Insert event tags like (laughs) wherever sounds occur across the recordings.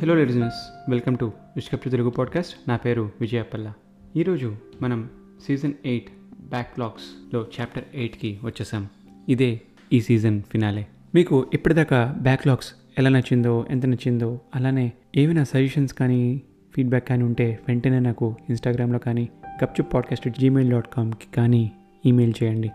Hello listeners welcome to విష్కప్తి Telugu podcast నా పేరు విజయపల్ల ఈరోజు మనం సీజన్ ఎయిట్ బ్యాక్లాగ్స్లో చాప్టర్ ఎయిట్కి వచ్చేసాం. ఇదే ఈ సీజన్ ఫినాలే మీకు ఇప్పటిదాకా బ్యాక్లాగ్స్ ఎలా నచ్చిందో ఎంత నచ్చిందో అలానే ఏమైనా సజెషన్స్ కానీ ఫీడ్బ్యాక్ కానీ ఉంటే వెంటనే నాకు ఇన్స్టాగ్రామ్లో కానీ గప్చుప్ పాడ్కాస్ట్ జీమెయిల్ డాట్ కామ్కి కానీ ఈమెయిల్ చేయండి.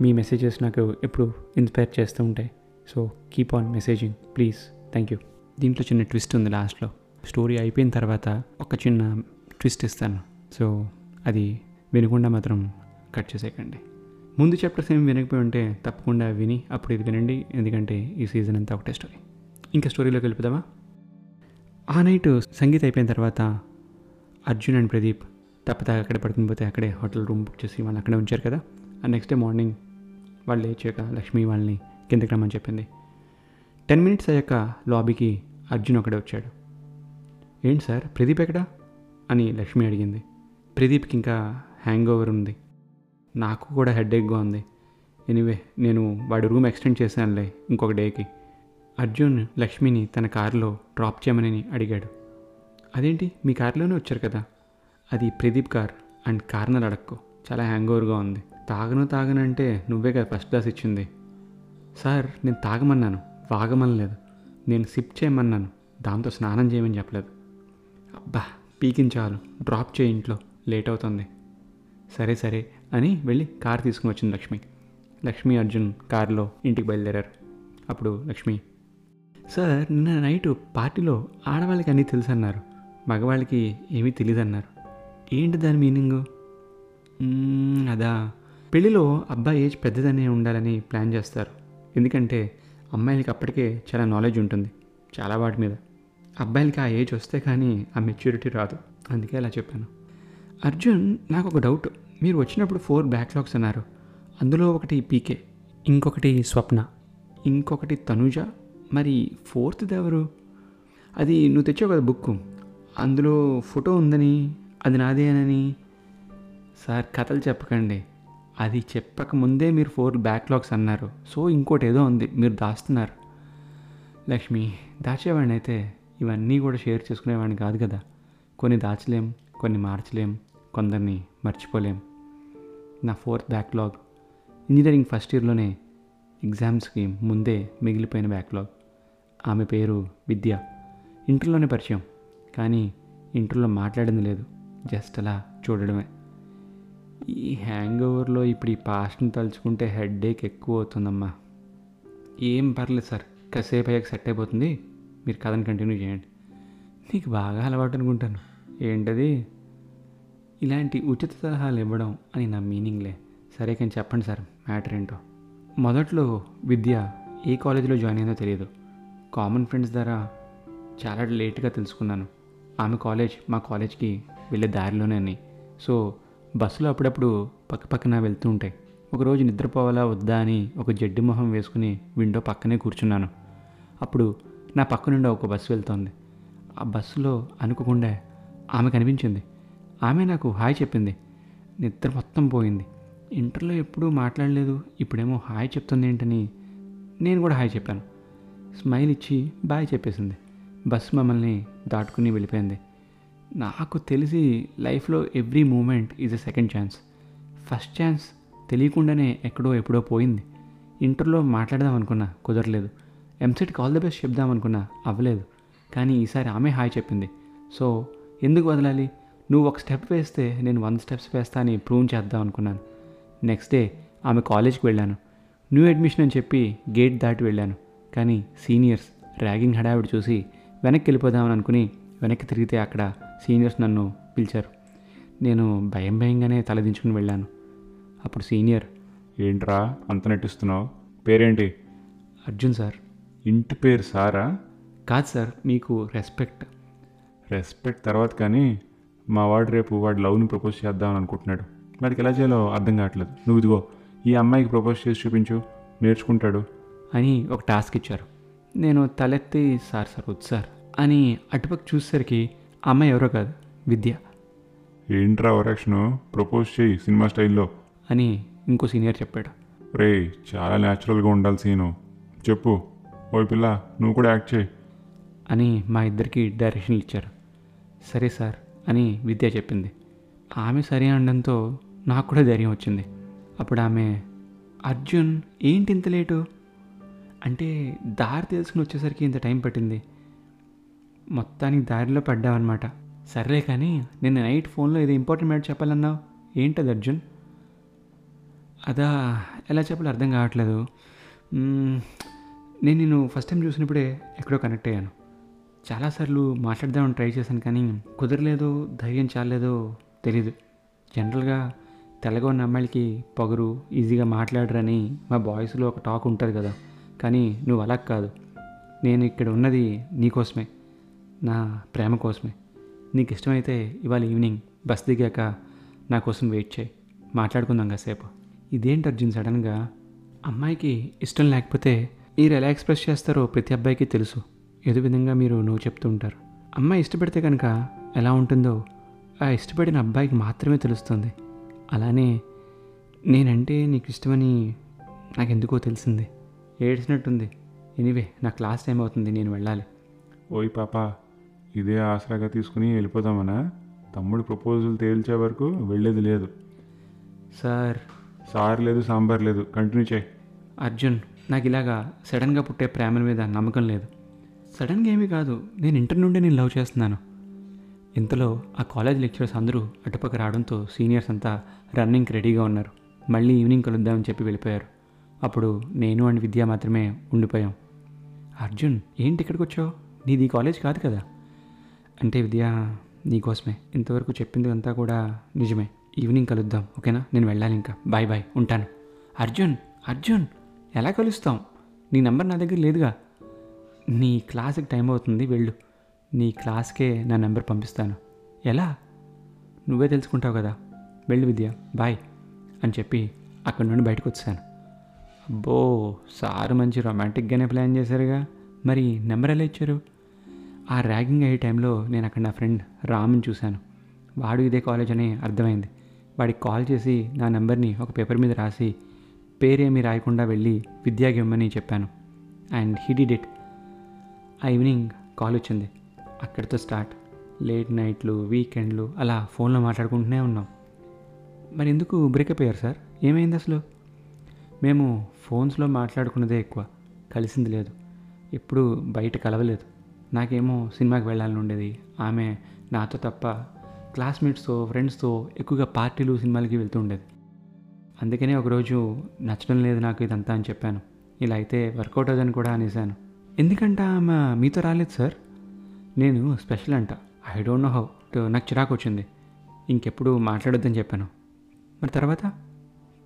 మీ మెసేజెస్ నాకు ఎప్పుడు ఇన్స్పైర్ చేస్తూ ఉంటాయి. So keep on messaging please thank you దీంట్లో చిన్న ట్విస్ట్ ఉంది లాస్ట్లో. స్టోరీ అయిపోయిన తర్వాత ఒక చిన్న ట్విస్ట్ ఇస్తాను. సో అది వినకుండా మాత్రం కట్ చేసేయకండి. ముందు చాప్టర్స్ ఏమి వినకపోయి ఉంటే తప్పకుండా విని అప్పుడు ఇది వినండి. ఎందుకంటే ఈ సీజన్ అంతా ఒకటే స్టోరీ. ఇంకా స్టోరీలోకి వెళ్ళిపోదామా? ఆ నైట్ సంగీత్ అయిపోయిన తర్వాత అర్జున్ అండ్ ప్రదీప్ తప్పదా అక్కడే పడుకుని పోతే అక్కడే హోటల్ రూమ్ బుక్ చేసి వాళ్ళు అక్కడే ఉంచారు కదా. ఆ నెక్స్ట్ డే మార్నింగ్ వాళ్ళు లేచాక లక్ష్మి వాళ్ళని కిందకి రమ్మని చెప్పింది. టెన్ మినిట్స్ అయ్యాక లాబీకి అర్జున్ ఒకడే వచ్చాడు. ఏంటి సార్ ప్రదీప్ ఎక్కడా? అని లక్ష్మి అడిగింది. ప్రదీప్కి ఇంకా హ్యాంగ్ ఓవర్ ఉంది. నాకు కూడా హెడేక్గా ఉంది. ఎనీవే నేను వాడి రూమ్ ఎక్స్టెండ్ చేశానులే ఇంకొక డేకి. అర్జున్ లక్ష్మిని తన కారులో డ్రాప్ చేయమని అడిగాడు. అదేంటి? మీ కారులోనే వచ్చారు కదా? అది ప్రదీప్ కార్ అండ్ కార్నర్ అడక్కు. చాలా హ్యాంగ్ ఓవర్గా ఉంది. తాగను తాగనంటే నువ్వే కదా ఫస్ట్ క్లాస్ ఇచ్చింది. సార్ నేను తాగమన్నాను. వాగమనలేదు. నేను సిప్ చేయమన్నాను. దాంతో స్నానం చేయమని చెప్పలేదు. అబ్బా పీకించాలు డ్రాప్ చేయి ఇంట్లో. లేట్ అవుతుంది. సరే సరే అని వెళ్ళి కార్ తీసుకుని వచ్చింది లక్ష్మి. లక్ష్మి అర్జున్ కారులో ఇంటికి బయలుదేరారు. అప్పుడు లక్ష్మి సార్ నిన్న నైట్ పార్టీలో ఆడవాళ్ళకి అన్నీ తెలుసు అన్నారు మగవాళ్ళకి ఏమీ తెలియదు అన్నారు ఏంటి దాని మీనింగు? అదా. పెళ్ళిలో అబ్బాయి ఏజ్ పెద్దదనే ఉండాలని ప్లాన్ చేస్తారు. ఎందుకంటే అమ్మాయిలకి అప్పటికే చాలా నాలెడ్జ్ ఉంటుంది చాలా వాటి మీద. అబ్బాయిలకి ఆ ఏజ్ వస్తే కానీ ఆ మెచ్యూరిటీ రాదు. అందుకే అలా చెప్పాను. అర్జున్ నాకు ఒక డౌట్ మీరు వచ్చినప్పుడు ఫోర్ బ్యాక్లాగ్స్ అన్నారు. అందులో ఒకటి పీకే ఇంకొకటి స్వప్న ఇంకొకటి తనుజ. మరి ఫోర్త్ది ఎవరు? అది నువ్వు తెచ్చావు కదా బుక్ అందులో ఫోటో ఉందని అది నాదేనని. సార్ కథలు చెప్పకండి. అది చెప్పక ముందే మీరు ఫోర్ బ్యాక్లాగ్స్ అన్నారు. సో ఇంకోటి ఏదో ఉంది. మీరు దాస్తున్నారు. లక్ష్మి దాచేవాడిని అయితే ఇవన్నీ కూడా షేర్ చేసుకునేవాడిని కాదు కదా. కొన్ని దాచలేం కొన్ని మార్చలేం కొందరిని మర్చిపోలేం. నా ఫోర్త్ బ్యాక్లాగ్. ఇంజనీరింగ్ ఫస్ట్ ఇయర్లోనే ఎగ్జామ్స్కి ముందే మిగిలిపోయిన బ్యాక్లాగ్. ఆమె పేరు విద్య. ఇంటర్లోనే పరిచయం. కానీ ఇంటర్లో మాట్లాడింది లేదు. జస్ట్ అలా చూడడమే. ఈ హ్యాంగ్ ఓవర్లో ఇప్పుడు ఈ పాస్ట్ని తలుచుకుంటే హెడ్ ఏక్ ఎక్కువ అవుతుందమ్మా. ఏం పర్లేదు సార్ కాసేపు అయ్యాక సెట్ అయిపోతుంది. మీరు కథను కంటిన్యూ చేయండి. నీకు బాగా అలవాటు అనుకుంటాను. ఏంటది? ఇలాంటి ఉచిత సలహాలు ఇవ్వడం అని నా మీనింగ్లే. సరే కానీ చెప్పండి సార్ మ్యాటర్ ఏంటో. మొదట్లో విద్య ఏ కాలేజీలో జాయిన్ అయిందో తెలియదు. కామన్ ఫ్రెండ్స్ ద్వారా చాలా లేట్గా తెలుసుకున్నాను. ఆమె కాలేజ్ మా కాలేజ్కి వెళ్ళే దారిలోనే అని సో బస్సులో అప్పుడప్పుడు పక్క పక్కన వెళ్తూ ఉంటాయి ఒకరోజు నిద్రపోవాలా వద్దా అని ఒక జడ్డి మొహం వేసుకుని విండో పక్కనే కూర్చున్నాను. అప్పుడు నా పక్క నుండి ఒక బస్సు వెళ్తోంది. ఆ బస్సులో అనుకోకుండా ఆమె కనిపించింది. ఆమె నాకు హాయ్ చెప్పింది. నిద్ర మొత్తం పోయింది. ఇంటర్లో ఎప్పుడూ మాట్లాడలేదు. ఇప్పుడేమో హాయ్ చెప్తుంది ఏంటని నేను కూడా హాయ్ చెప్పాను. స్మైల్ ఇచ్చి బాయ్ చెప్పేసింది. బస్సు మమ్మల్ని దాటుకుని వెళ్ళిపోయింది. నాకు తెలిసి లైఫ్లో every moment is a second chance. First chance తెలియకుండానే ఎక్కడో ఎప్పుడో పోయింది. ఇంటర్లో మాట్లాడదాం అనుకున్నా కుదరలేదు. ఎంసెట్కి ఆల్ ది బెస్ట్ చెప్దాం అనుకున్నా అవ్వలేదు. కానీ ఈసారి ఆమె హాయ్ చెప్పింది. సో ఎందుకు వదలాలి? నువ్వు ఒక స్టెప్ వేస్తే నేను వన్ స్టెప్స్ వేస్తా అని ప్రూవ్ చేద్దాం అనుకున్నాను. నెక్స్ట్ డే ఆమె కాలేజ్కి వెళ్ళాను. న్యూ అడ్మిషన్ అని చెప్పి గేట్ దాటి వెళ్ళాను. కానీ సీనియర్స్ ర్యాగింగ్ హడావిడి చూసి వెనక్కి వెళ్ళిపోదామని అనుకుని వెనక్కి తిరిగితే అక్కడ సీనియర్స్ నన్ను పిలిచారు. నేను భయం భయంగానే తలదించుకుని వెళ్ళాను. అప్పుడు సీనియర్ ఏంట్రా అంత నటిస్తున్నావు పేరేంటి? అర్జున్ సార్. ఇంటి పేరు సారా? కాదు సార్ మీకు రెస్పెక్ట్. రెస్పెక్ట్ తర్వాత కానీ మా వాడు రేపు వాడు లవ్ని ప్రపోజ్ చేద్దామని అనుకుంటున్నాడు. వాడికి ఎలా చేయాలో అర్థం కావట్లేదు. నువ్వు ఇదిగో ఈ అమ్మాయికి ప్రపోజ్ చేసి చూపించు. నేర్చుకుంటాడు. అని ఒక టాస్క్ ఇచ్చారు. నేను తలెత్తి సార్ సార్ వద్దు సార్. అని అటుపక్క చూసేసరికి అమ్మాయి ఎవరో కాదు విద్య. ఏంట్రా ఓరాక్షను ప్రపోజ్ చేయి సినిమా స్టైల్లో. అని ఇంకో సీనియర్ చెప్పాడు. రే చాలా న్యాచురల్గా ఉండాలి సీను. చెప్పు. ఓ పిల్ల నువ్వు కూడా యాక్ట్ చేయి. అని మా ఇద్దరికి డైరెక్షన్లు ఇచ్చారు. సరే సార్ అని విద్య చెప్పింది. ఆమె సరే అనడంతో నాకు కూడా ధైర్యం వచ్చింది. అప్పుడు ఆమె అర్జున్ ఏంటి ఇంత లేటు? అంటే దారి తెలుసుకుని వచ్చేసరికి ఇంత టైం పట్టింది. మొత్తానికి దారిలో పడ్డావన్నమాట. సర్లే కానీ నిన్న నైట్ ఫోన్లో ఏదో ఇంపార్టెంట్ మ్యాటర్ చెప్పాలన్నావు. ఏంటది అర్జున్? అదా ఎలా చెప్పాలో అర్థం కావట్లేదు. నేను నేను ఫస్ట్ టైం చూసినప్పుడే ఎక్కడో కనెక్ట్ అయ్యాను. చాలాసార్లు మాట్లాడదామని ట్రై చేశాను కానీ కుదరలేదో ధైర్యం చాలేదో తెలీదు. జనరల్గా తెల్లగా ఉన్న అమ్మాయిలకి పొగరు ఈజీగా మాట్లాడరని మా బాయ్స్లో ఒక టాక్ ఉంటుంది కదా. కానీ నువ్వు అలా కాదు. నేను ఇక్కడ ఉన్నది నీకోసమే. నా ప్రేమ కోసమే. నీకు ఇష్టమైతే ఇవాళ ఈవినింగ్ బస్ దిగాక నా కోసం వెయిట్ చేయి. మాట్లాడుకుందాం కాసేపు. ఇదేంటి అర్జున్? సడన్గా అమ్మాయికి ఇష్టం లేకపోతే మీరు ఎలా ఎక్స్ప్రెస్ చేస్తారో ప్రతి అబ్బాయికి తెలుసు. ఏదో విధంగా మీరు నువ్వు చెప్తూ ఉంటారు. అమ్మాయి ఇష్టపడితే కనుక ఎలా ఉంటుందో ఆ ఇష్టపడిన అబ్బాయికి మాత్రమే తెలుస్తుంది. అలానే నేనంటే నీకు ఇష్టమని నాకెందుకో తెలిసింది. ఏడ్చినట్టుంది. ఎనీవే నా క్లాస్ టైం అవుతుంది నేను వెళ్ళాలి. ఓయ్ పాపా ఇదే ఆసరాగా తీసుకుని వెళ్ళిపోదామనా? తమ్ముడు ప్రపోజల్ తేల్చే వరకు వెళ్ళేది లేదు. సార్. సార్ లేదు సాంబార్ లేదు. కంటిన్యూ చేయి. అర్జున్ నాకు ఇలాగా సడన్గా పుట్టే ప్రేమల మీద నమ్మకం లేదు. సడన్గా ఏమీ కాదు నేను ఇంటర్ నుండి నేను లవ్ చేస్తున్నాను. ఇంతలో ఆ కాలేజ్ లెక్చరర్స్ అందరూ అటుపక్క రావడంతో సీనియర్స్ అంతా రన్నింగ్కి రెడీగా ఉన్నారు. మళ్ళీ ఈవినింగ్ కలుద్దామని చెప్పి వెళ్ళిపోయారు. అప్పుడు నేను అండ్ విద్య మాత్రమే ఉండిపోయాం. అర్జున్ ఏంటి ఇక్కడికి వచ్చావు? నీది ఈ కాలేజ్ కాదు కదా? అంటే విద్య నీకోసమే. ఇంతవరకు చెప్పింది అంతా కూడా నిజమే. ఈవినింగ్ కలుద్దాం ఓకేనా? నేను వెళ్ళాలి ఇంకా. Bye bye. ఉంటాను. అర్జున్ అర్జున్ ఎలా కలుస్తాం? నీ నెంబర్ నా దగ్గర లేదుగా. నీ క్లాస్కి టైం అవుతుంది వెళ్ళు. నీ క్లాస్కే నా నెంబర్ పంపిస్తాను. ఎలా? నువ్వే తెలుసుకుంటావు కదా. వెళ్ళు విద్య బాయ్ అని చెప్పి అక్కడి నుండి బయటకు వచ్చాను అబ్బో సారు మంచి రొమాంటిక్గానే ప్లాన్ చేశారుగా. మరి నెంబర్ ఎలా ఇచ్చారు? ఆ ర్యాగింగ్ అయ్యే టైంలో నేను అక్కడ నా ఫ్రెండ్ రామ్ని చూశాను. వాడు ఇదే కాలేజ్ అని అర్థమైంది. వాడికి కాల్ చేసి నా నెంబర్ని ఒక పేపర్ మీద రాసి పేరేమీ రాయకుండా వెళ్ళి విద్యాకి ఇవ్వమని చెప్పాను. And he did it. ఆ ఈవినింగ్ కాల్ వచ్చింది. అక్కడితో స్టార్ట్. లేట్ నైట్లు వీకెండ్లు అలా ఫోన్లో మాట్లాడుకుంటూనే ఉన్నాం. మరి ఎందుకు బ్రేకప్ అయ్యారు సార్? ఏమైంది అసలు? మేము ఫోన్స్లో మాట్లాడుకున్నదే ఎక్కువ. కలిసింది లేదు. ఎప్పుడు బయట కలవలేదు. నాకేమో సినిమాకి వెళ్ళాలని ఉండేది ఆమె నాతో తప్ప క్లాస్మేట్స్తో ఫ్రెండ్స్తో ఎక్కువగా పార్టీలు సినిమాలకి వెళ్తూ ఉండేది అందుకనే ఒకరోజు నచ్చడం లేదు నాకు ఇదంతా అని చెప్పాను. ఇలా అయితే వర్కౌట్ అవుదని కూడా అనేసాను ఎందుకంట ఆమె మీతో రాలేదు సార్? నేను స్పెషల్ అంట. I don't know how. నాకు చిరాకు వచ్చింది. ఇంకెప్పుడు మాట్లాడొద్దని చెప్పాను. మరి తర్వాత?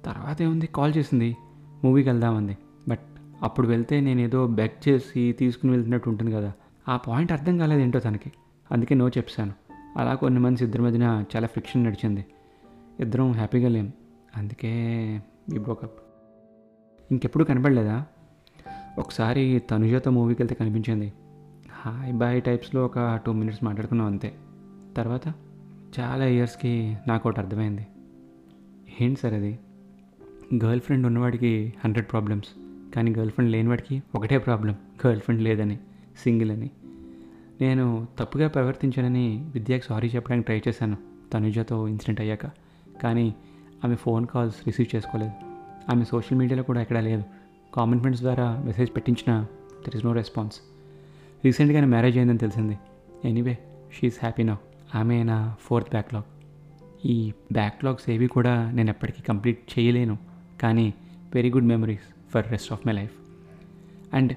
తర్వాత ఏముంది? కాల్ చేసింది. మూవీకి వెళ్దామంది బట్ అప్పుడు వెళ్తే నేను ఏదో చేసి తీసుకుని వెళ్తున్నట్టు ఉంటుంది కదా. ఆ పాయింట్ అర్థం కాలేదేంటో తనకి. అందుకే నో చెప్పాను. అలా కొన్ని మంత్స్ ఇద్దరి మధ్యన చాలా ఫ్రిక్షన్ నడిచింది. ఇద్దరం హ్యాపీగా లేం. అందుకే ఈ బ్రోకప్ ఇంకెప్పుడు కనపడలేదా ఒకసారి తనుజతో మూవీకి వెళ్తే కనిపించింది. హాయ్ బాయ్ టైప్స్లో ఒక టూ మినిట్స్ మాట్లాడుకున్నాం అంతే. తర్వాత చాలా ఇయర్స్కి నాకు ఒకటి అర్థమైంది. ఏంటి సార్ అది? గర్ల్ ఫ్రెండ్ ఉన్నవాడికి హండ్రెడ్ ప్రాబ్లమ్స్ కానీ గర్ల్ ఫ్రెండ్ లేనివాడికి ఒకటే ప్రాబ్లం గర్ల్ ఫ్రెండ్ లేదని సింగిల్ అని. నేను తప్పుగా ప్రవర్తించానని విద్యకు సారీ చెప్పడానికి ట్రై చేశాను. తనుజతో ఇన్సిడెంట్ అయ్యాక. కానీ ఆమె ఫోన్ కాల్స్ రిసీవ్ చేసుకోలేదు. ఆమె సోషల్ మీడియాలో కూడా ఎక్కడా లేదు. కామన్ ఫ్రెండ్స్ ద్వారా మెసేజ్ పెట్టించిన దర్ ఇస్ నో రెస్పాన్స్ రీసెంట్గానే మ్యారేజ్ అయిందని తెలిసింది. ఎనీవే షీఈస్ హ్యాపీ నౌ ఆమె నా ఫోర్త్ బ్యాక్లాగ్. ఈ బ్యాక్లాగ్స్ ఏవి కూడా నేను ఎప్పటికీ కంప్లీట్ చేయలేను. కానీ very good memories for rest of my life and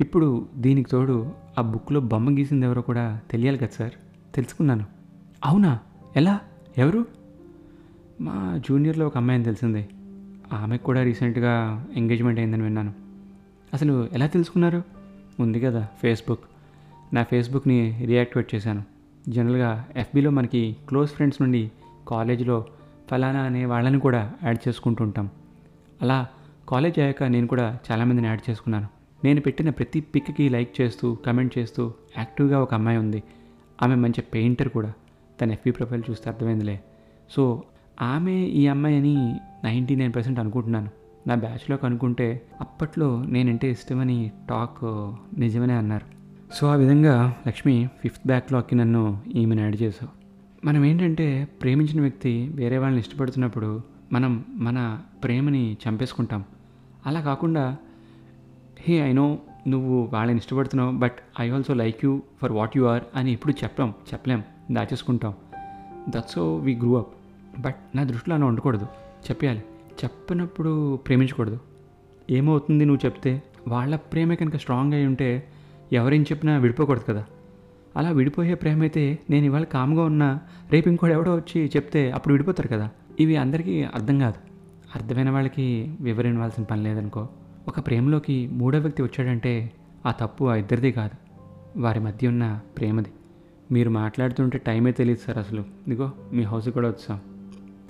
ఇప్పుడు దీనికి తోడు ఆ బుక్లో బొమ్మ గీసింది ఎవరో కూడా తెలియాలి కదా సార్. తెలుసుకున్నాను. అవునా? ఎలా? ఎవరు? మా జూనియర్లో ఒక అమ్మాయి అని తెలిసింది. ఆమెకు కూడా రీసెంట్గా ఎంగేజ్మెంట్ అయిందని విన్నాను. అసలు ఎలా తెలుసుకున్నారు? ఉంది కదా ఫేస్బుక్. నా ఫేస్బుక్ని రియాక్టివేట్ చేశాను. జనరల్గా ఎఫ్బీలో మనకి క్లోజ్ ఫ్రెండ్స్ నుండి కాలేజీలో ఫలానా అనే వాళ్ళని కూడా యాడ్ చేసుకుంటుంటాం అలా కాలేజ్ అయ్యాక నేను కూడా చాలామందిని యాడ్ చేసుకున్నాను. నేను పెట్టిన ప్రతి పిక్కి లైక్ చేస్తూ కమెంట్ చేస్తూ యాక్టివ్గా ఒక అమ్మాయి ఉంది. ఆమె మంచి పెయింటర్ కూడా. తన ఎఫ్బీ ప్రొఫైల్ చూస్తే అర్థమైందిలే. సో ఆమె ఈ అమ్మాయి అని నైంటీ నైన్ పర్సెంట్ అనుకుంటున్నాను. నా బ్యాచ్లోకి అనుకుంటే అప్పట్లో నేనంటే ఇష్టమని టాక్ నిజమనే అన్నారు. సో ఆ విధంగా లక్ష్మి ఫిఫ్త్ బ్యాక్లాగ్కి నన్ను ఈమెను యాడ్ చేసావు మనం ఏంటంటే ప్రేమించిన వ్యక్తి వేరే వాళ్ళని ఇష్టపడుతున్నప్పుడు మనం మన ప్రేమని చంపేసుకుంటాం. అలా కాకుండా హే ఐ నో నువ్వు వాళ్ళని ఇష్టపడుతున్నావు but I also like you for what you are అని ఎప్పుడు చెప్పాం చెప్పలేం దాచేసుకుంటాం. That's so we grew up but నా దృష్టిలో అలా ఉండకూడదు. చెప్పాలి చెప్పినప్పుడు ప్రేమించకూడదు. ఏమవుతుంది నువ్వు చెప్తే? వాళ్ళ ప్రేమ కనుక స్ట్రాంగ్ అయి ఉంటే ఎవరేం చెప్పినా విడిపోకూడదు కదా. అలా విడిపోయే ప్రేమ అయితే నేను ఇవాళ కామ్గా ఉన్నా రేపు ఇంకోటి ఎవడో వచ్చి చెప్తే అప్పుడు విడిపోతారు కదా. ఇవి అందరికీ అర్థం కాదు. అర్థమైన వాళ్ళకి వివరించవలసిన పని లేదనుకో. ఒక ప్రేమలోకి మూడో వ్యక్తి వచ్చాడంటే ఆ తప్పు ఆ ఇద్దరిది కాదు. వారి మధ్య ఉన్న ప్రేమది. మీరు మాట్లాడుతుంటే టైమే తెలియదు సార్ అసలు. ఇదిగో మీ హౌస్ కూడా వచ్చాం.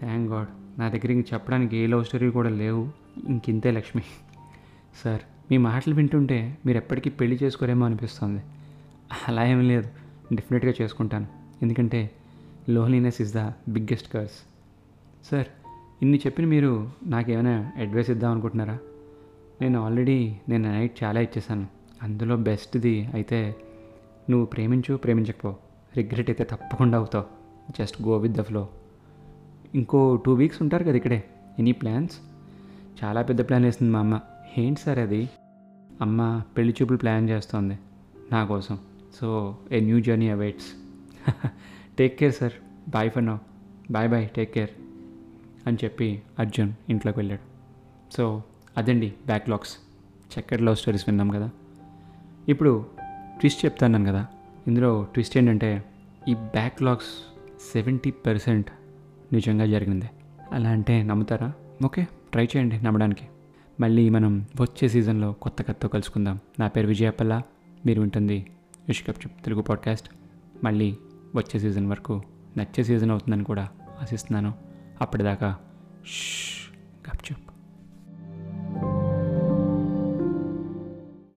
Thank God. నా దగ్గర ఇంక చెప్పడానికి ఏ లవ్ స్టోరీ కూడా లేవు. ఇంకింతే లక్ష్మి. సార్ మీ మాటలు వింటుంటే మీరు ఎప్పటికీ పెళ్ళి చేసుకోరేమో అనిపిస్తుంది. అలా ఏం లేదు. డెఫినెట్గా చేసుకుంటాను. ఎందుకంటే loneliness is the biggest curse. Sir ఇన్ని చెప్పిన మీరు నాకేమైనా అడ్వైస్ ఇద్దాం అనుకుంటున్నారా? నేను ఆల్రెడీ నేను నైట్ చాలా ఇచ్చేసాను. అందులో బెస్ట్ది అయితే నువ్వు ప్రేమించు ప్రేమించకపో. రిగ్రెట్ అయితే తప్పకుండా అవుతావు. Just go with the flow. ఇంకో టూ వీక్స్ ఉంటారు కదా ఇక్కడే. Any plans? చాలా పెద్ద ప్లాన్ వేస్తుంది మా అమ్మ. ఏంటి సార్ అది? అమ్మ పెళ్ళి చూపులు ప్లాన్ చేస్తోంది నా కోసం. So a new journey awaits. (laughs) Take care sir. Bye for now. Bye bye take care. అని చెప్పి అర్జున్ ఇంట్లోకి వెళ్ళాడు. సో అదండి బ్యాక్లాగ్స్ చక్కటి లవ్ స్టోరీస్ విన్నాం కదా. ఇప్పుడు ట్విస్ట్ చెప్తాను కదా. ఇందులో ట్విస్ట్ ఏంటంటే ఈ బ్యాక్లాగ్స్ సెవెంటీ పర్సెంట్ నిజంగా జరిగింది. అలా అంటే నమ్ముతారా? ఓకే ట్రై చేయండి నమ్మడానికి. మళ్ళీ మనం వచ్చే సీజన్లో కొత్త కథతో కలుసుకుందాం. నా పేరు విజయపల్ల మీరు ఉంటుంది విష్కప్ చెప్ తెలుగు పాడ్కాస్ట్. మళ్ళీ వచ్చే సీజన్ వరకు నచ్చే సీజన్ అవుతుందని కూడా ఆశిస్తున్నాను. అప్పటిదాకా ష్